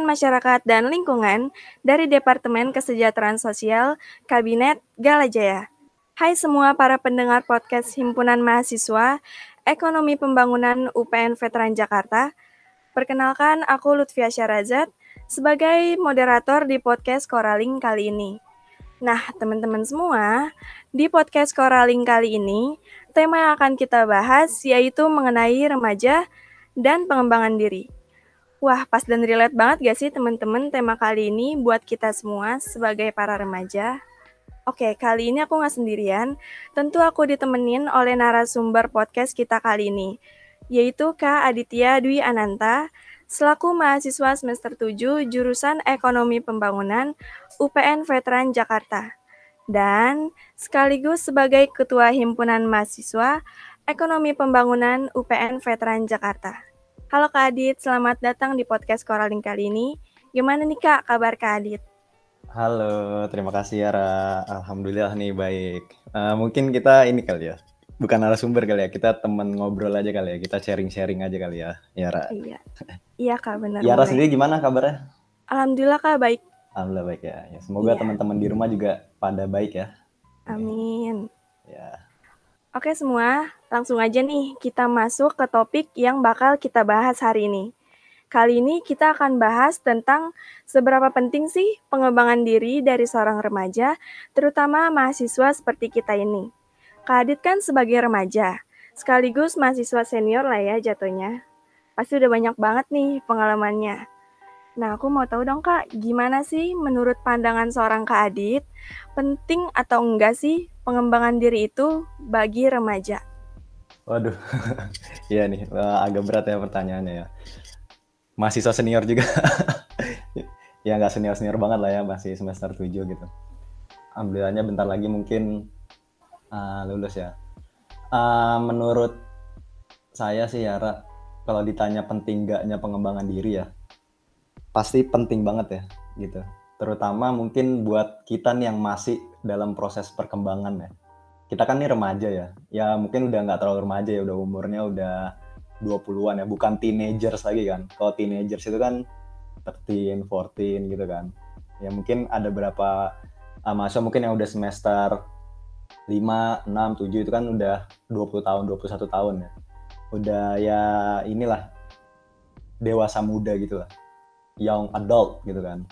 Konten Masyarakat dan Lingkungan dari Departemen Kesejahteraan Sosial Kabinet Galajaya. Hai semua para pendengar podcast Himpunan Mahasiswa Ekonomi Pembangunan UPN Veteran Jakarta. Perkenalkan, aku Lutfia Syarazat sebagai moderator di podcast Koraling kali ini. Nah, teman-teman semua, di podcast Koraling kali ini, tema yang akan kita bahas yaitu mengenai remaja dan pengembangan diri. Wah, pas dan relate banget gak sih teman-teman tema kali ini buat kita semua sebagai para remaja? Oke, kali ini aku nggak sendirian. Tentu aku ditemenin oleh narasumber podcast kita kali ini, yaitu Kak Aditya Dwi Ananta, selaku mahasiswa semester 7 jurusan Ekonomi Pembangunan UPN Veteran Jakarta. Dan sekaligus sebagai Ketua Himpunan Mahasiswa Ekonomi Pembangunan UPN Veteran Jakarta. Halo Kak Adit, selamat datang di podcast Koraling kali ini. Gimana nih Kak kabar Kak Adit? Halo, terima kasih Yara. Alhamdulillah nih baik. Uh, mungkin kita ini kali ya, bukan narasumber kali ya, kita teman ngobrol aja kali ya, kita sharing-sharing aja kali ya, Yara. Iya, iya Kak benar. Yara sendiri gimana kabarnya? Alhamdulillah Kak baik. Alhamdulillah baik ya. ya semoga iya. teman-teman di rumah juga pada baik ya. Amin. Ya. Oke semua, langsung aja nih kita masuk ke topik yang bakal kita bahas hari ini. Kali ini kita akan bahas tentang seberapa penting sih pengembangan diri dari seorang remaja, terutama mahasiswa seperti kita ini. Kak Adit kan sebagai remaja, sekaligus mahasiswa senior lah ya jatuhnya. Pasti udah banyak banget nih pengalamannya. Nah, aku mau tahu dong Kak, gimana sih menurut pandangan seorang Kak Adit, penting atau enggak sih pengembangan diri itu bagi remaja? Waduh, iya nih, agak berat ya pertanyaannya ya. Mahasiswa senior juga. ya nggak senior-senior banget lah ya, masih semester 7 gitu. Alhamdulillahnya bentar lagi mungkin uh, lulus ya. Uh, menurut saya sih ya, kalau ditanya penting nggaknya pengembangan diri ya, pasti penting banget ya gitu terutama mungkin buat kita nih yang masih dalam proses perkembangan ya kita kan nih remaja ya. Ya mungkin udah nggak terlalu remaja ya udah umurnya udah 20-an ya. Bukan teenagers lagi kan. Kalau teenagers itu kan 13, 14 gitu kan. Ya mungkin ada berapa uh, mahasiswa mungkin yang udah semester 5, 6, 7 itu kan udah 20 tahun, 21 tahun ya. Udah ya inilah dewasa muda gitu lah. Young adult gitu kan.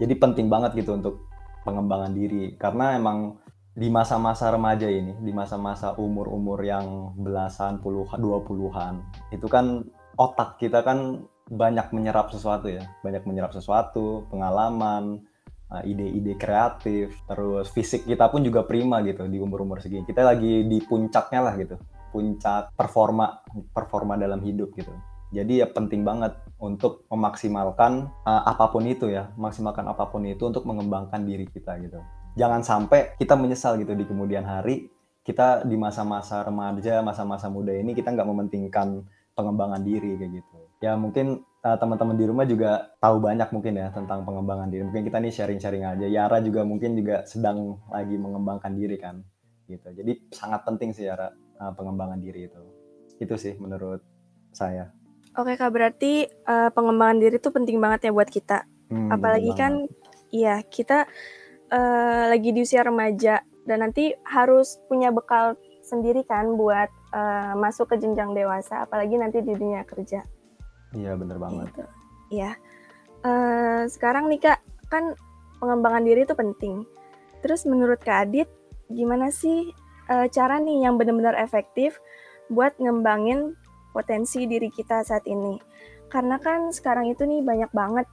Jadi penting banget gitu untuk pengembangan diri. Karena emang di masa-masa remaja ini, di masa-masa umur-umur yang belasan, puluhan, dua puluhan, itu kan otak kita kan banyak menyerap sesuatu ya, banyak menyerap sesuatu, pengalaman, eh, ide-ide kreatif, terus fisik kita pun juga prima gitu di umur-umur segini. Kita lagi di puncaknya lah gitu, puncak performa performa dalam hidup gitu. Jadi ya penting banget untuk memaksimalkan uh, apa pun itu ya, maksimalkan apa pun itu untuk mengembangkan diri kita gitu. Jangan sampai kita menyesal gitu di kemudian hari kita di masa-masa remaja, masa-masa muda ini kita nggak mementingkan pengembangan diri kayak gitu. Ya mungkin uh, teman-teman di rumah juga tahu banyak mungkin ya tentang pengembangan diri. Mungkin kita nih sharing-sharing aja. Yara juga mungkin juga sedang lagi mengembangkan diri kan, gitu. Jadi sangat penting sih Yara uh, pengembangan diri itu. Itu sih menurut saya. Oke Kak, berarti uh, pengembangan diri itu penting banget ya buat kita. Hmm, Apalagi kan iya, kita uh, lagi di usia remaja dan nanti harus punya bekal sendiri kan buat uh, masuk ke jenjang dewasa, apalagi nanti di dunia kerja. Iya, bener banget. Gitu. Iya. Uh, sekarang nih Kak, kan pengembangan diri itu penting. Terus menurut Kak Adit, gimana sih uh, cara nih yang benar-benar efektif buat ngembangin potensi diri kita saat ini. Karena kan sekarang itu nih banyak banget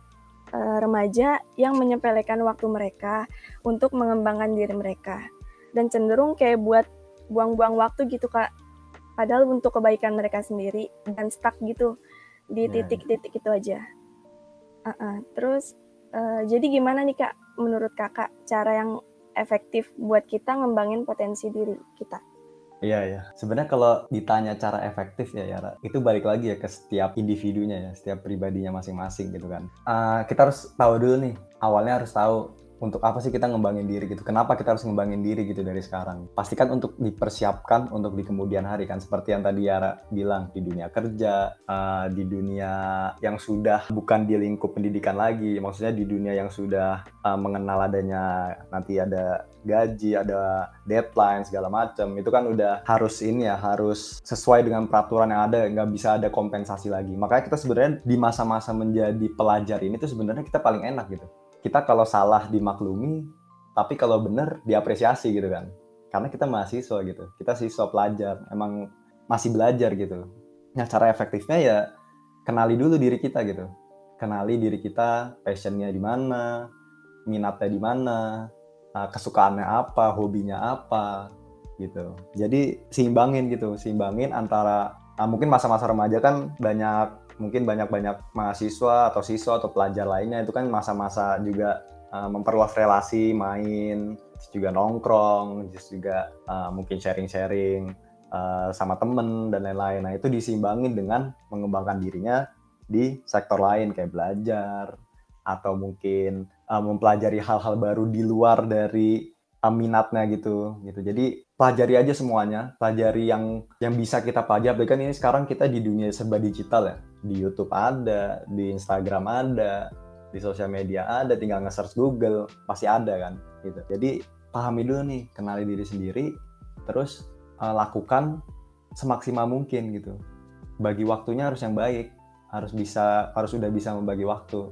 uh, remaja yang menyepelekan waktu mereka untuk mengembangkan diri mereka dan cenderung kayak buat buang-buang waktu gitu kak. Padahal untuk kebaikan mereka sendiri dan stuck gitu di ya. titik-titik itu aja. Uh -uh. Terus uh, jadi gimana nih kak menurut kakak cara yang efektif buat kita ngembangin potensi diri kita? Iya ya. Sebenarnya kalau ditanya cara efektif ya Yara, itu balik lagi ya ke setiap individunya ya, setiap pribadinya masing-masing gitu kan. Uh, kita harus tahu dulu nih, awalnya harus tahu untuk apa sih kita ngembangin diri gitu? Kenapa kita harus ngembangin diri gitu dari sekarang? Pastikan untuk dipersiapkan untuk di kemudian hari kan seperti yang tadi Yara bilang di dunia kerja uh, di dunia yang sudah bukan di lingkup pendidikan lagi maksudnya di dunia yang sudah uh, mengenal adanya nanti ada gaji, ada deadline segala macam. Itu kan udah harus ini ya harus sesuai dengan peraturan yang ada nggak bisa ada kompensasi lagi. Makanya kita sebenarnya di masa-masa menjadi pelajar ini tuh sebenarnya kita paling enak gitu kita kalau salah dimaklumi tapi kalau benar diapresiasi gitu kan. Karena kita mahasiswa gitu. Kita siswa pelajar emang masih belajar gitu. Nah cara efektifnya ya kenali dulu diri kita gitu. Kenali diri kita passionnya di mana minatnya di mana uh, kesukaannya apa, hobinya apa gitu. Jadi seimbangin gitu, seimbangin antara uh, mungkin masa-masa remaja kan banyak mungkin banyak-banyak mahasiswa atau siswa atau pelajar lainnya itu kan masa-masa juga uh, memperluas relasi, main, juga nongkrong, juga uh, mungkin sharing-sharing uh, sama temen dan lain-lain. Nah itu disimbangin dengan mengembangkan dirinya di sektor lain kayak belajar atau mungkin uh, mempelajari hal-hal baru di luar dari uh, minatnya gitu gitu. Jadi pelajari aja semuanya pelajari yang yang bisa kita pelajari. Kan ini sekarang kita di dunia serba digital ya di YouTube ada di Instagram ada di sosial media ada tinggal nge-search Google pasti ada kan gitu. Jadi pahami dulu nih kenali diri sendiri terus uh, lakukan semaksimal mungkin gitu. Bagi waktunya harus yang baik harus bisa harus sudah bisa membagi waktu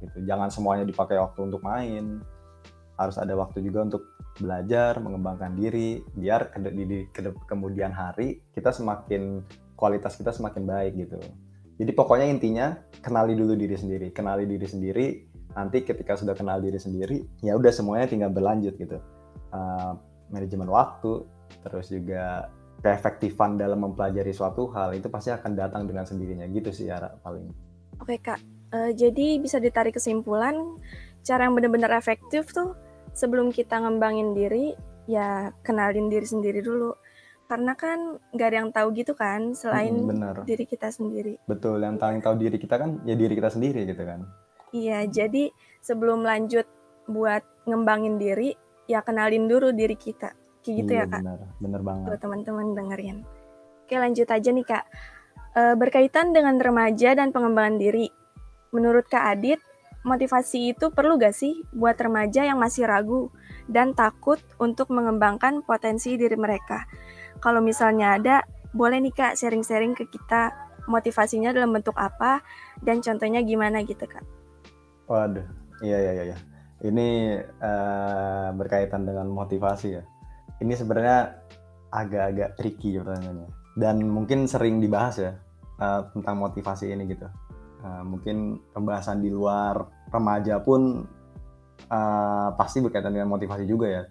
gitu. Jangan semuanya dipakai waktu untuk main harus ada waktu juga untuk belajar mengembangkan diri biar ke, di, ke, kemudian hari kita semakin kualitas kita semakin baik gitu jadi pokoknya intinya kenali dulu diri sendiri. Kenali diri sendiri nanti ketika sudah kenal diri sendiri ya udah semuanya tinggal berlanjut gitu. Uh, manajemen waktu terus juga keefektifan dalam mempelajari suatu hal itu pasti akan datang dengan sendirinya. Gitu sih ya paling. Oke kak. Uh, jadi bisa ditarik kesimpulan cara yang benar-benar efektif tuh sebelum kita ngembangin diri ya kenalin diri sendiri dulu karena kan nggak ada yang tahu gitu kan selain hmm, bener. diri kita sendiri. Betul, yang paling tahu diri kita kan ya diri kita sendiri gitu kan. Iya, jadi sebelum lanjut buat ngembangin diri ya kenalin dulu diri kita. Kayak gitu iya, ya kak. Bener, bener banget. Tuh teman-teman dengerin. Oke lanjut aja nih kak. E, berkaitan dengan remaja dan pengembangan diri, Menurut Kak Adit, motivasi itu perlu gak sih buat remaja yang masih ragu dan takut untuk mengembangkan potensi diri mereka? Kalau misalnya ada, boleh nih Kak sharing-sharing ke kita motivasinya dalam bentuk apa dan contohnya gimana gitu Kak? Waduh, iya iya iya. Ini uh, berkaitan dengan motivasi ya. Ini sebenarnya agak-agak tricky pertanyaannya dan mungkin sering dibahas ya uh, tentang motivasi ini gitu uh, mungkin pembahasan di luar remaja pun uh, pasti berkaitan dengan motivasi juga ya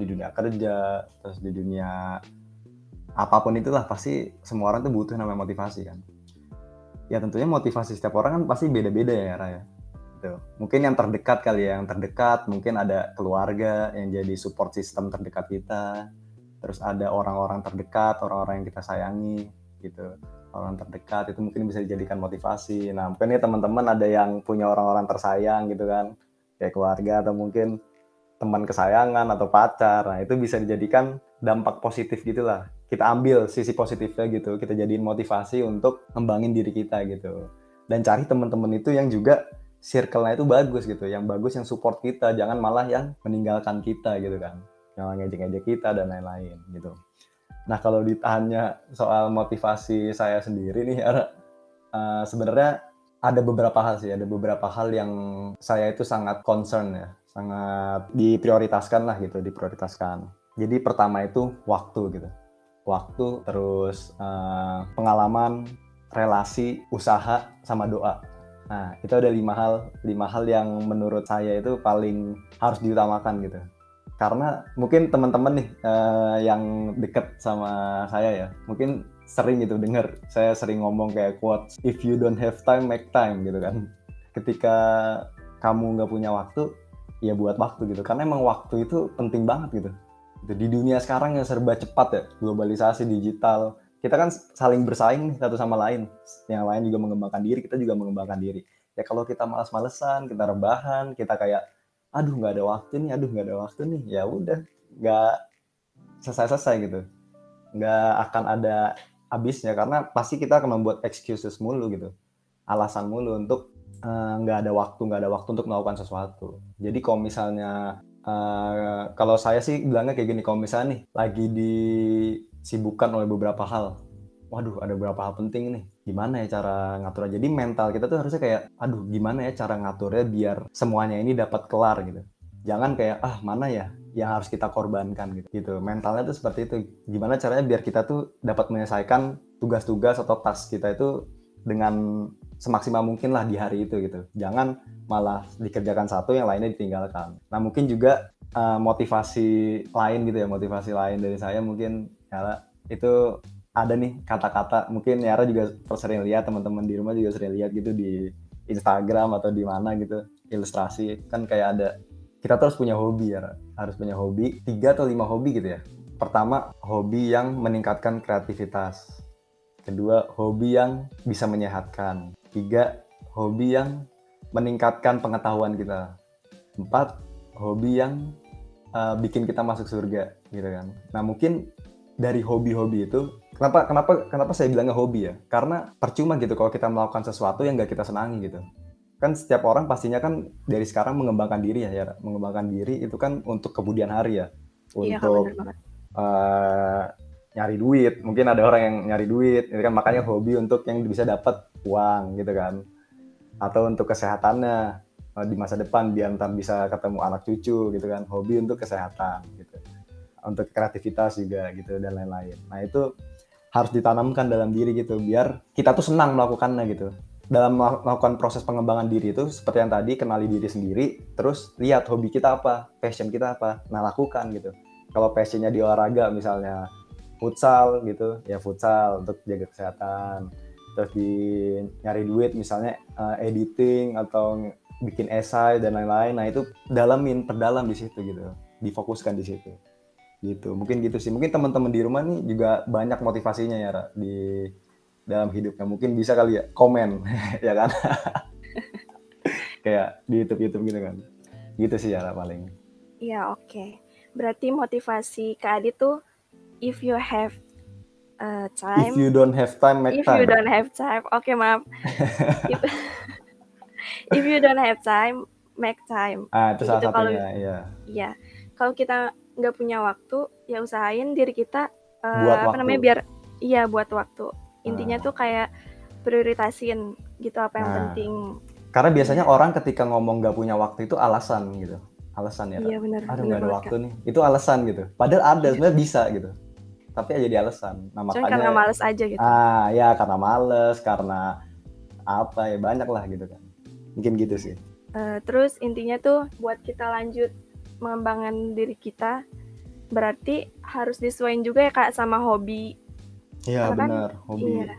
di dunia kerja terus di dunia apa pun itulah pasti semua orang tuh butuh namanya motivasi kan ya tentunya motivasi setiap orang kan pasti beda-beda ya Raya gitu. mungkin yang terdekat kali ya yang terdekat mungkin ada keluarga yang jadi support system terdekat kita terus ada orang-orang terdekat orang-orang yang kita sayangi gitu orang terdekat itu mungkin bisa dijadikan motivasi. Nah, mungkin ya teman-teman ada yang punya orang-orang tersayang gitu kan, kayak keluarga atau mungkin teman kesayangan atau pacar. Nah, itu bisa dijadikan dampak positif gitulah. Kita ambil sisi positifnya gitu, kita jadiin motivasi untuk ngembangin diri kita gitu. Dan cari teman-teman itu yang juga circle-nya itu bagus gitu, yang bagus yang support kita, jangan malah yang meninggalkan kita gitu kan. Yang ngejek-ngejek kita dan lain-lain gitu. Nah kalau ditanya soal motivasi saya sendiri nih, uh, sebenarnya ada beberapa hal sih, ada beberapa hal yang saya itu sangat concern ya, sangat diprioritaskan lah gitu, diprioritaskan. Jadi pertama itu waktu gitu, waktu terus uh, pengalaman, relasi, usaha, sama doa. Nah itu ada lima hal, lima hal yang menurut saya itu paling harus diutamakan gitu. Karena mungkin teman-teman nih uh, yang deket sama saya ya mungkin sering gitu dengar saya sering ngomong kayak quotes if you don't have time make time gitu kan. Ketika kamu nggak punya waktu ya buat waktu gitu. Karena emang waktu itu penting banget gitu di dunia sekarang yang serba cepat ya globalisasi digital. Kita kan saling bersaing satu sama lain. Yang lain juga mengembangkan diri kita juga mengembangkan diri. Ya kalau kita malas-malesan kita rebahan kita kayak aduh nggak ada waktu nih aduh nggak ada waktu nih. Ya udah nggak selesai selesai gitu. Nggak akan ada habisnya karena pasti kita akan membuat excuses mulu gitu. Alasan mulu untuk eh, nggak uh, ada waktu nggak ada waktu untuk melakukan sesuatu. Jadi kalau misalnya uh, kalau saya sih bilangnya kayak gini kalau misalnya nih lagi disibukkan oleh beberapa hal waduh ada beberapa hal penting nih. Gimana ya cara ngatur jadi mental kita tuh harusnya kayak aduh gimana ya cara ngaturnya biar semuanya ini dapat kelar gitu. Jangan kayak ah mana ya yang harus kita korbankan gitu. Gitu. Mentalnya tuh seperti itu. Gimana caranya biar kita tuh dapat menyelesaikan tugas-tugas atau tas kita itu dengan semaksimal mungkin lah di hari itu gitu. Jangan malah dikerjakan satu yang lainnya ditinggalkan. Nah mungkin juga uh, motivasi lain gitu ya motivasi lain dari saya mungkin ya itu ada nih kata-kata. Mungkin Yara juga sering lihat teman-teman di rumah juga sering lihat gitu di Instagram atau di mana gitu ilustrasi. Kan kayak ada kita terus punya hobi ya harus punya hobi tiga atau lima hobi gitu ya. Pertama hobi yang meningkatkan kreativitas kedua hobi yang bisa menyehatkan. Tiga hobi yang meningkatkan pengetahuan kita. Empat hobi yang uh, bikin kita masuk surga gitu kan. Nah mungkin dari hobi-hobi itu Kenapa kenapa kenapa saya bilangnya hobi ya? Karena percuma gitu kalau kita melakukan sesuatu yang nggak kita senangi gitu. Kan setiap orang pastinya kan dari sekarang mengembangkan diri ya, ya. Mengembangkan diri itu kan untuk kemudian hari ya, iya, untuk iya, uh, nyari duit. Mungkin ada orang yang nyari duit, itu kan. Makanya hobi untuk yang bisa dapat uang gitu kan, atau untuk kesehatannya uh, di masa depan biar ntar bisa ketemu anak cucu gitu kan, hobi untuk kesehatan gitu, untuk kreativitas juga gitu dan lain-lain. Nah itu harus ditanamkan dalam diri gitu. Biar kita tuh senang melakukannya gitu. Dalam melakukan proses pengembangan diri itu seperti yang tadi kenali diri sendiri terus lihat hobi kita apa passion kita apa. Nah lakukan gitu. Kalau passionnya di olahraga misalnya futsal gitu. Ya futsal untuk jaga kesehatan. Terus di nyari duit misalnya uh, editing atau bikin esai dan lain-lain. Nah itu dalamin perdalam di situ gitu. Difokuskan di situ. Gitu. Mungkin gitu sih. Mungkin teman-teman di rumah nih juga banyak motivasinya ya Ra, di dalam hidupnya. Mungkin bisa kali ya komen ya kan? Kayak di YouTube YouTube gitu kan? Gitu sih ya Ra, paling. Iya oke. Okay. berarti motivasi Kak Adi tuh if you have uh, time if you don't have time make if time. you don't have time oke okay, maaf. If, if you don't have time make time. Ah itu salah satunya kalau, iya. Iya kalau kita nggak punya waktu ya usahain diri kita uh, buat apa waktu. namanya biar iya buat waktu. Intinya nah. tuh kayak prioritasin gitu apa yang nah. penting. Karena biasanya orang ketika ngomong nggak punya waktu itu alasan gitu. Alasan ya iya, bener, aduh nggak ada waktu nih. Itu alasan gitu. Padahal ada iya. sebenarnya bisa gitu tapi aja jadi alasan. Nah makanya karena males aja gitu. Ah ya karena males karena apa ya banyak lah gitu kan. Mungkin gitu sih. Uh, terus intinya tuh buat kita lanjut mengembangkan diri kita berarti harus disesuaikan juga ya kak sama hobi. Iya kan benar kan, hobi. iya.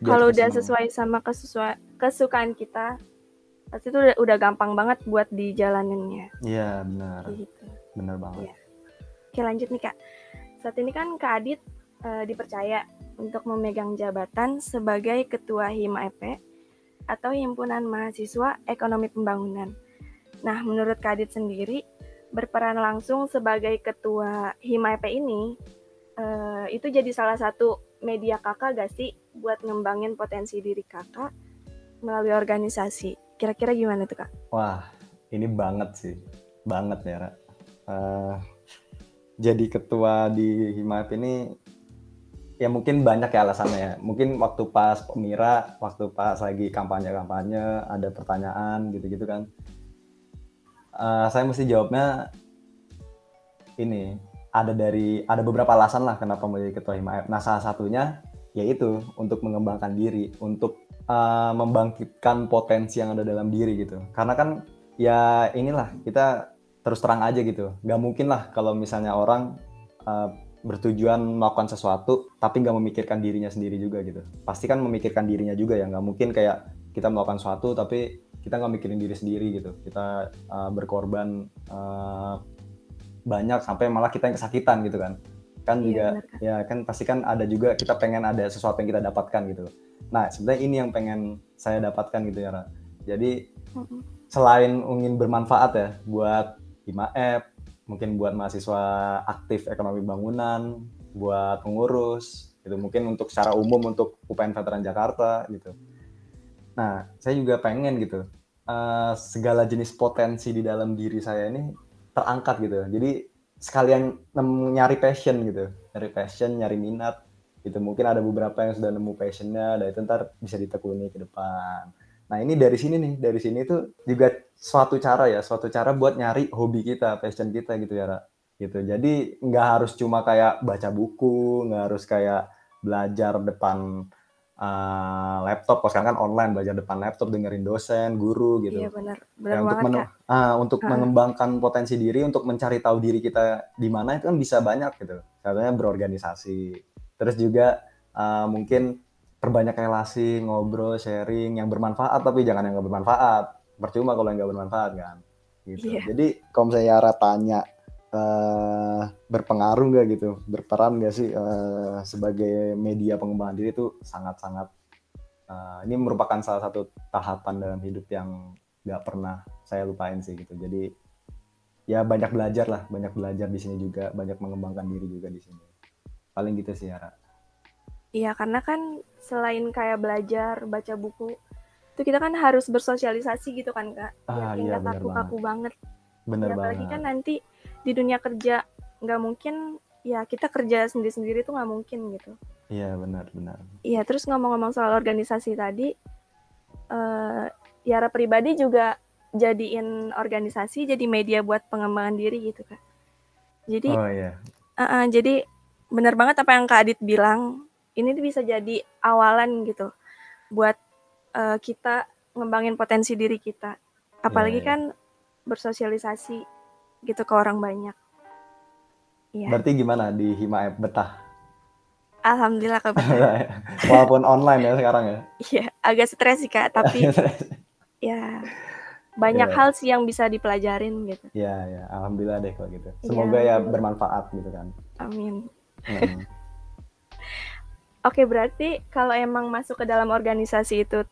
kalau udah sesuai sama kesusua, kesukaan kita pasti itu udah, udah gampang banget buat dijalaninnya. Iya benar. Gitu. benar banget. Iya. oke lanjut nih kak saat ini kan kak Adit uh, dipercaya untuk memegang jabatan sebagai ketua HIMA EP atau Himpunan Mahasiswa Ekonomi Pembangunan. Nah, menurut Kak Adit sendiri, berperan langsung sebagai ketua HIMAP ini uh, itu jadi salah satu media kakak gak sih buat ngembangin potensi diri kakak melalui organisasi kira-kira gimana tuh kak? Wah ini banget sih banget ya Ra. Uh, jadi ketua di HIMAP ini ya mungkin banyak ya alasannya ya. Mungkin waktu pas pemira, waktu pas lagi kampanye-kampanye ada pertanyaan gitu-gitu kan uh, saya mesti jawabnya ini ada dari ada beberapa alasan lah kenapa menjadi ketua HIMAF. Nah salah satunya yaitu untuk mengembangkan diri, untuk uh, membangkitkan potensi yang ada dalam diri gitu. Karena kan ya inilah kita terus terang aja gitu. Gak mungkin lah kalau misalnya orang uh, bertujuan melakukan sesuatu tapi nggak memikirkan dirinya sendiri juga gitu. Pasti kan memikirkan dirinya juga ya. Nggak mungkin kayak kita melakukan sesuatu tapi kita nggak mikirin diri sendiri gitu kita uh, berkorban uh, banyak sampai malah kita yang kesakitan gitu kan kan iya, juga bener, ya kan pasti kan ada juga kita pengen ada sesuatu yang kita dapatkan gitu nah sebenarnya ini yang pengen saya dapatkan gitu ya Ra. jadi selain ingin bermanfaat ya buat IMAF, mungkin buat mahasiswa aktif ekonomi bangunan, buat pengurus, gitu. Mungkin untuk secara umum untuk UPN Veteran Jakarta gitu. Nah, saya juga pengen gitu uh, segala jenis potensi di dalam diri saya ini terangkat gitu. Jadi sekalian nyari passion gitu, nyari passion, nyari minat gitu. Mungkin ada beberapa yang sudah nemu passionnya, dan itu ntar bisa ditekuni ke depan. Nah ini dari sini nih, dari sini tuh juga suatu cara ya, suatu cara buat nyari hobi kita, passion kita gitu ya, Ra. gitu. Jadi nggak harus cuma kayak baca buku, nggak harus kayak belajar depan uh, laptop, kalau sekarang kan online belajar depan laptop, dengerin dosen, guru gitu. Iya benar, benar ya, untuk banget, uh, untuk uh. mengembangkan potensi diri, untuk mencari tahu diri kita di mana itu kan bisa banyak gitu. Katanya berorganisasi, terus juga uh, mungkin perbanyak relasi, ngobrol, sharing yang bermanfaat tapi jangan yang nggak bermanfaat. Percuma kalau yang nggak bermanfaat kan. Gitu. Yeah. Jadi kalau misalnya Yara tanya uh, berpengaruh nggak gitu, berperan nggak sih uh, sebagai media pengembangan diri itu sangat-sangat uh, ini merupakan salah satu tahapan dalam hidup yang nggak pernah saya lupain sih gitu. Jadi ya banyak belajar lah, banyak belajar di sini juga, banyak mengembangkan diri juga di sini. Paling gitu sih Yara. Iya, karena kan selain kayak belajar, baca buku, itu kita kan harus bersosialisasi gitu kan, Kak. Ah, iya, nggak kaku-kaku banget. Bener ya, banget. apalagi kan nanti di dunia kerja nggak mungkin ya kita kerja sendiri-sendiri tuh nggak mungkin gitu. Iya, benar, benar. Iya, terus ngomong-ngomong soal organisasi tadi, uh, Yara pribadi juga jadiin organisasi jadi media buat pengembangan diri gitu, Kak. Jadi, oh, iya. uh -uh, jadi benar banget apa yang Kak Adit bilang, ini bisa jadi awalan gitu buat uh, kita ngembangin potensi diri kita. Apalagi yeah, yeah. kan bersosialisasi gitu ke orang banyak. Yeah. Berarti gimana di Hima betah? Alhamdulillah kak Walaupun online ya sekarang ya. Iya, agak stres sih kak, tapi ya banyak yeah. hal sih yang bisa dipelajarin gitu. Iya, yeah, ya, alhamdulillah deh kalau gitu. Iya. Semoga ya bermanfaat gitu kan. Amin. Hmm. Oke, berarti kalau emang masuk ke dalam organisasi itu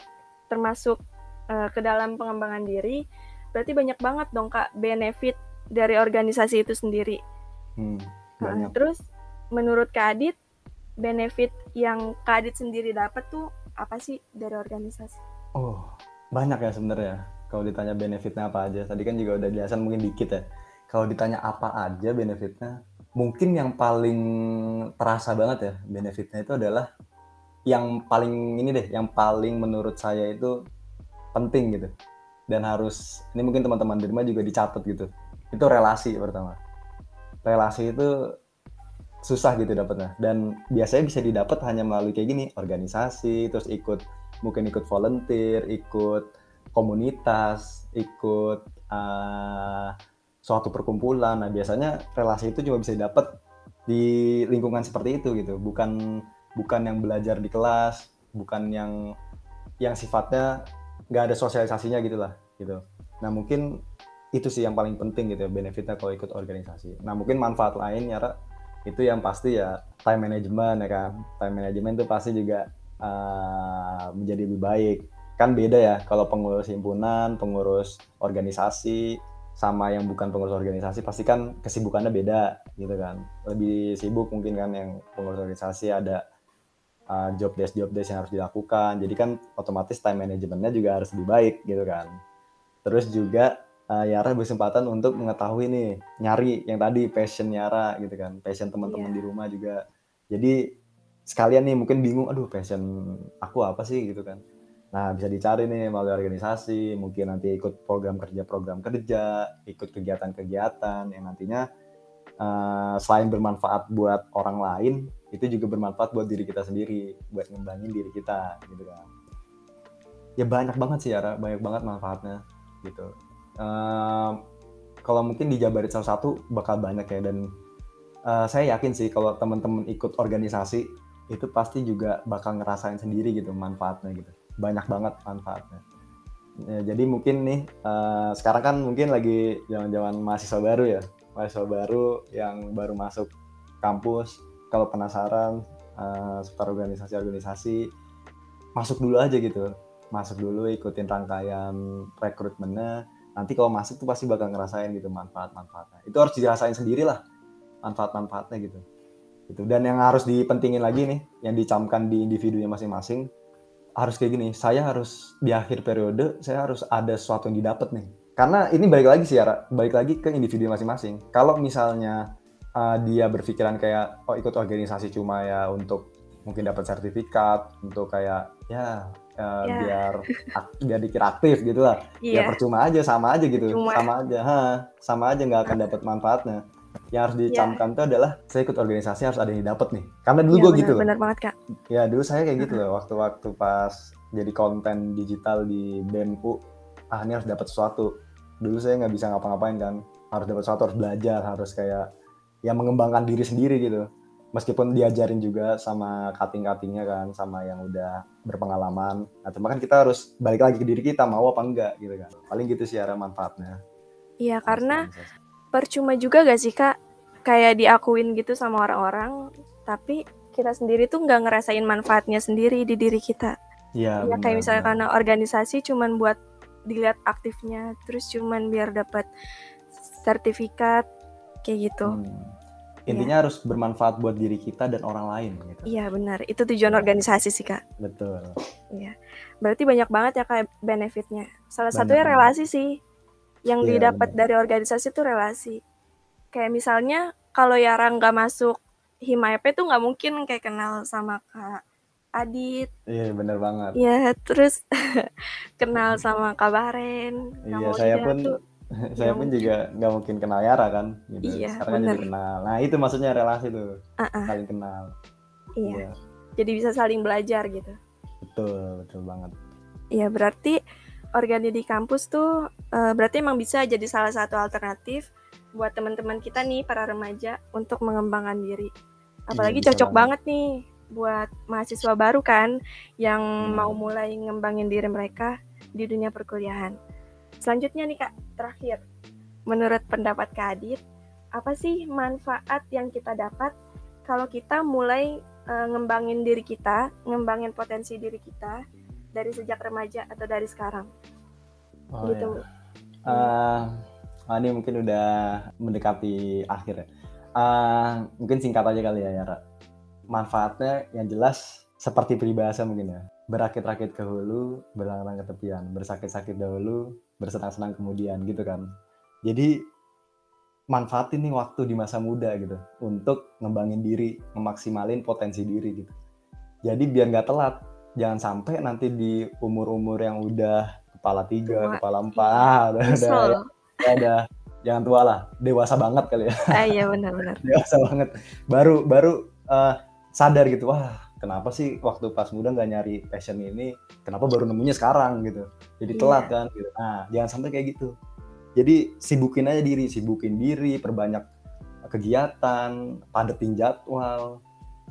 termasuk uh, ke dalam pengembangan diri, berarti banyak banget dong Kak benefit dari organisasi itu sendiri. Hmm, banyak. Nah, terus menurut Kak Adit, benefit yang Kak Adit sendiri dapat tuh apa sih dari organisasi? Oh, banyak ya sebenarnya. Kalau ditanya benefitnya apa aja, tadi kan juga udah jelasan mungkin dikit ya. Kalau ditanya apa aja benefitnya, mungkin yang paling terasa banget ya benefitnya itu adalah yang paling ini deh, yang paling menurut saya itu penting gitu. Dan harus ini mungkin teman-teman di rumah juga dicatat gitu. Itu relasi pertama. Relasi itu susah gitu dapatnya dan biasanya bisa didapat hanya melalui kayak gini organisasi terus ikut mungkin ikut volunteer ikut komunitas ikut uh, suatu perkumpulan. Nah, biasanya relasi itu cuma bisa didapat di lingkungan seperti itu gitu, bukan bukan yang belajar di kelas, bukan yang yang sifatnya nggak ada sosialisasinya gitulah gitu. Nah, mungkin itu sih yang paling penting gitu ya, benefitnya kalau ikut organisasi. Nah, mungkin manfaat lain ya itu yang pasti ya time management ya kan. Time management itu pasti juga uh, menjadi lebih baik. Kan beda ya kalau pengurus himpunan, pengurus organisasi, sama yang bukan pengurus organisasi pasti kan kesibukannya beda gitu kan. Lebih sibuk mungkin kan yang pengurus organisasi ada uh, job desk job desk yang harus dilakukan. Jadi kan otomatis time managementnya juga harus lebih baik gitu kan. Terus juga uh, Yara berkesempatan untuk mengetahui nih nyari yang tadi passion Yara gitu kan. Passion teman-teman yeah. di rumah juga. Jadi sekalian nih mungkin bingung aduh passion aku apa sih? Gitu kan Nah, bisa dicari nih melalui organisasi, mungkin nanti ikut program kerja-program kerja, ikut kegiatan-kegiatan yang nantinya uh, selain bermanfaat buat orang lain, itu juga bermanfaat buat diri kita sendiri, buat ngembangin diri kita, gitu kan. Ya banyak banget sih ya, banyak banget manfaatnya, gitu. Uh, kalau mungkin dijabarin salah satu bakal banyak ya dan uh, saya yakin sih kalau teman-teman ikut organisasi itu pasti juga bakal ngerasain sendiri gitu manfaatnya gitu banyak banget manfaatnya. Ya, jadi mungkin nih uh, sekarang kan mungkin lagi zaman-zaman mahasiswa baru ya, mahasiswa baru yang baru masuk kampus. Kalau penasaran uh, seputar organisasi-organisasi, masuk dulu aja gitu. masuk dulu ikutin rangkaian rekrutmennya nanti kalau masuk tuh pasti bakal ngerasain gitu manfaat-manfaatnya itu harus dirasain sendiri lah manfaat-manfaatnya gitu gitu dan yang harus dipentingin lagi nih yang dicamkan di individunya masing-masing harus kayak gini saya harus di akhir periode saya harus ada sesuatu yang didapat nih karena ini balik lagi sih ya balik lagi ke individu masing-masing kalau misalnya uh, dia berpikiran kayak oh ikut organisasi cuma ya untuk mungkin dapat sertifikat untuk kayak ya uh, yeah. biar biar dikira aktif gitu lah yeah. ya iya. percuma aja sama aja gitu Cuma. sama aja ha, sama aja nggak akan dapat manfaatnya yang harus iya. dicamkan yeah. adalah saya ikut organisasi harus ada yang dapat nih. Karena dulu yeah, gue gitu benar banget kak. Ya dulu saya kayak gitu loh. Waktu-waktu pas jadi konten digital di BMU ah ini harus dapat sesuatu. Dulu saya nggak bisa ngapa-ngapain kan. Harus dapat sesuatu harus belajar harus kayak ya mengembangkan diri sendiri gitu. Meskipun diajarin juga sama cutting-cuttingnya kan sama yang udah berpengalaman. Nah cuma kan kita harus balik lagi ke diri kita mau apa enggak gitu kan. Paling gitu sih arah manfaatnya. Iya karena percuma juga gak sih kak kayak diakuin gitu sama orang-orang tapi kita sendiri tuh nggak ngerasain manfaatnya sendiri di diri kita iya ya, kayak misalnya karena organisasi cuman buat dilihat aktifnya terus cuman biar dapat sertifikat kayak gitu hmm intinya yeah. harus bermanfaat buat diri kita dan orang lain gitu. Iya benar, itu tujuan yeah. organisasi sih kak. Betul. Iya, berarti banyak banget ya kayak benefitnya. Salah banyak satunya relasi sih, yang yeah, didapat bener. dari organisasi itu relasi. Kayak misalnya kalau Yara nggak masuk Hima tuh nggak mungkin kayak kenal sama kak Adit. Iya bener banget. Iya terus kenal sama Kak Baren. Iya saya pun tuh saya pun juga nggak mungkin kenal Yara kan gitu. Iya, sekarang kan jadi kenal nah itu maksudnya relasi tuh uh-uh. saling kenal iya ya. jadi bisa saling belajar gitu betul betul banget iya berarti organi di kampus tuh uh, berarti emang bisa jadi salah satu alternatif buat teman-teman kita nih para remaja untuk mengembangkan diri apalagi iya, cocok banget. banget nih buat mahasiswa baru kan yang hmm. mau mulai ngembangin diri mereka di dunia perkuliahan Selanjutnya nih Kak, terakhir. Menurut pendapat Kak Adit, apa sih manfaat yang kita dapat kalau kita mulai uh, ngembangin diri kita, ngembangin potensi diri kita dari sejak remaja atau dari sekarang? Oh, gitu. Ya. Uh, ini mungkin udah mendekati akhir ya. Uh, mungkin singkat aja kali ya Yara. Manfaatnya yang jelas seperti peribahasa mungkin ya berakit-rakit ke hulu, berlang-lang ke tepian, bersakit-sakit dahulu, bersenang-senang kemudian gitu kan. Jadi manfaatin nih waktu di masa muda gitu untuk ngembangin diri, memaksimalin potensi diri gitu. Jadi biar nggak telat, jangan sampai nanti di umur-umur yang udah kepala tiga, tua. kepala empat, ah, udah, udah, ya, udah, jangan tua lah, dewasa banget kali ya. Ah, iya benar-benar. dewasa banget, baru baru uh, sadar gitu, wah kenapa sih waktu pas muda nggak nyari passion ini kenapa baru nemunya sekarang gitu jadi yeah. telat kan gitu. nah jangan sampai kayak gitu jadi sibukin aja diri sibukin diri perbanyak kegiatan padetin jadwal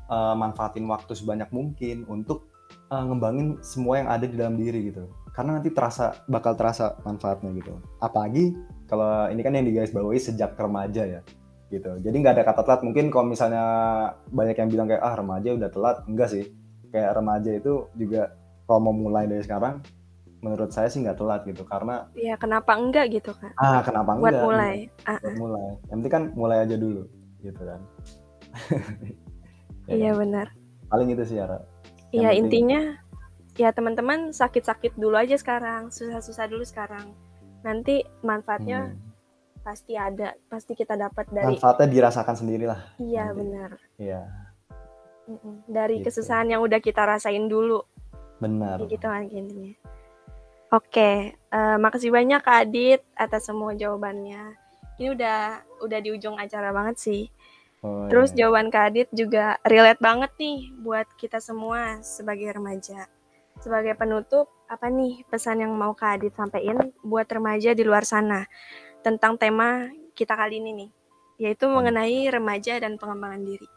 uh, manfaatin waktu sebanyak mungkin untuk uh, ngembangin semua yang ada di dalam diri gitu. Karena nanti terasa bakal terasa manfaatnya gitu. Apalagi kalau ini kan yang digaris bawahi sejak remaja ya gitu. Jadi nggak ada kata telat. Mungkin kalau misalnya banyak yang bilang kayak ah remaja udah telat. Enggak sih. Kayak remaja itu juga kalau mau mulai dari sekarang menurut saya sih nggak telat gitu. Karena iya kenapa enggak gitu kan ah kenapa buat enggak? mulai. Gitu. buat mulai. Yang penting kan mulai aja dulu gitu kan. Ya, iya kan? benar. Paling itu sih ya iya intinya ya teman-teman sakit-sakit dulu aja sekarang susah-susah dulu sekarang. Nanti manfaatnya hmm. pasti ada pasti kita dapat dari manfaatnya dirasakan sendiri lah iya nanti. benar. Iya. Dari gitu. kesusahan yang udah kita rasain dulu. Benar. Gitu kan intinya. Oke uh, makasih banyak kak Adit atas semua jawabannya. Ini udah udah di ujung acara banget sih oh, terus iya. jawaban kak Adit juga relate banget nih buat kita semua sebagai remaja sebagai penutup apa nih pesan yang mau Kak Adit sampaikan buat remaja di luar sana tentang tema kita kali ini nih, yaitu hmm. mengenai remaja dan pengembangan diri.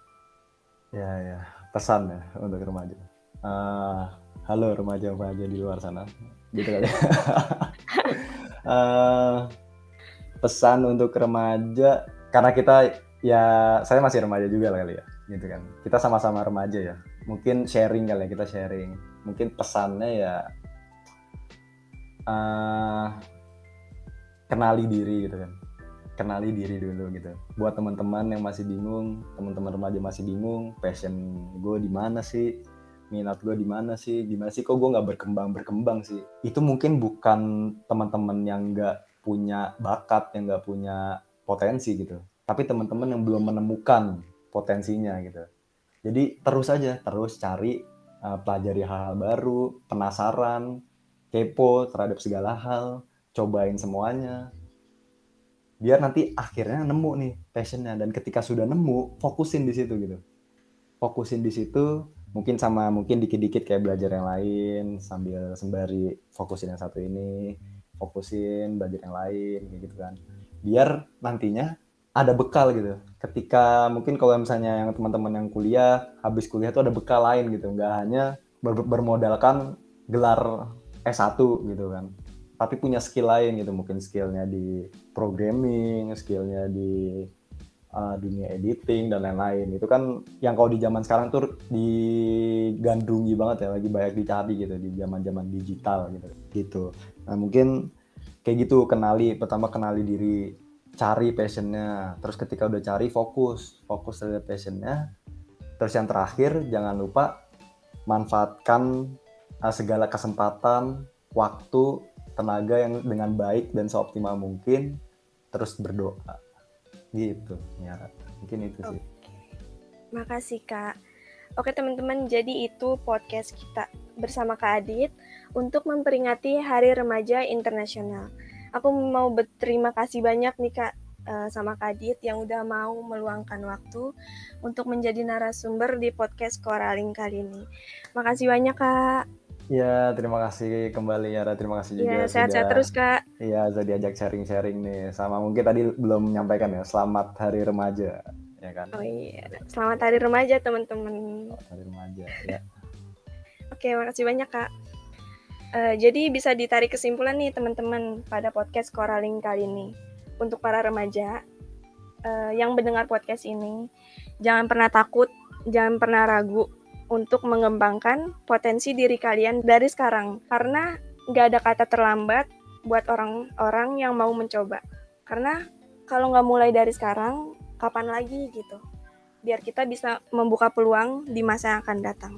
Ya, ya, pesan ya untuk remaja. Uh, halo remaja-remaja di luar sana, gitu kali. uh, pesan untuk remaja, karena kita ya saya masih remaja juga lah kali ya, gitu kan. Kita sama-sama remaja ya. Mungkin sharing kali ya, kita sharing. Mungkin pesannya ya uh, kenali diri gitu kan. Kenali diri dulu gitu. Buat teman-teman yang masih bingung teman-teman remaja masih bingung passion gue di mana sih? Minat gue di mana sih? Gimana sih? Kok gue nggak berkembang berkembang sih? Itu mungkin bukan teman-teman yang nggak punya bakat yang nggak punya potensi gitu tapi teman-teman yang belum menemukan potensinya gitu. Jadi terus aja terus cari uh, pelajari hal-hal baru penasaran kepo terhadap segala hal cobain semuanya. Biar nanti akhirnya nemu nih passionnya. Dan ketika sudah nemu fokusin di situ gitu. Fokusin di situ mungkin sama mungkin dikit-dikit kayak belajar yang lain sambil sembari fokusin yang satu ini fokusin belajar yang lain kayak gitu kan. Biar nantinya ada bekal gitu. Ketika mungkin kalau misalnya yang teman-teman yang kuliah habis kuliah tuh ada bekal lain gitu. Nggak hanya ber bermodalkan gelar S1 gitu kan. Tapi punya skill lain gitu. Mungkin skillnya di programming skillnya di uh, dunia editing dan lain-lain. Itu kan yang kalau di zaman sekarang tuh digandrungi banget ya. Lagi banyak dicari gitu di zaman zaman digital gitu. Gitu. Nah mungkin kayak gitu. Kenali pertama kenali diri cari passionnya. Terus ketika udah cari fokus. Fokus terhadap passionnya. Terus yang terakhir jangan lupa manfaatkan uh, segala kesempatan waktu tenaga yang dengan baik dan seoptimal mungkin terus berdoa. Gitu ya. Mungkin itu sih. Oke. makasih kak. Oke teman-teman, jadi itu podcast kita bersama Kak Adit untuk memperingati Hari Remaja Internasional. Aku mau berterima kasih banyak nih Kak eh, sama Kak Adit yang udah mau meluangkan waktu untuk menjadi narasumber di podcast Koraling kali ini. Makasih banyak Kak. Ya, terima kasih kembali Yara. Terima kasih juga. Ya, sehat-sehat terus, Kak. Iya, sudah diajak sharing-sharing nih. Sama mungkin tadi belum menyampaikan ya, selamat Hari Remaja, ya kan? Oh iya, selamat Hari Remaja, teman-teman. Hari Remaja, ya. Oke, makasih banyak, Kak. Uh, jadi bisa ditarik kesimpulan nih, teman-teman, pada podcast Koraling kali ini. Untuk para remaja uh, yang mendengar podcast ini, jangan pernah takut, jangan pernah ragu untuk mengembangkan potensi diri kalian dari sekarang. Karena nggak ada kata terlambat buat orang-orang yang mau mencoba. Karena kalau nggak mulai dari sekarang, kapan lagi gitu? Biar kita bisa membuka peluang di masa yang akan datang.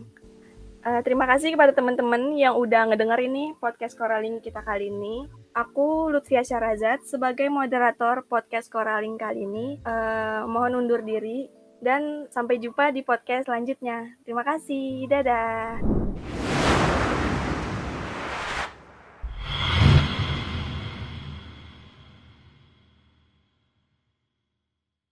Uh, terima kasih kepada teman-teman yang udah ngedenger ini podcast Koraling kita kali ini. Aku Lutfia Syarazat sebagai moderator podcast Koraling kali ini. Uh, mohon undur diri dan sampai jumpa di podcast selanjutnya. Terima kasih. Dadah.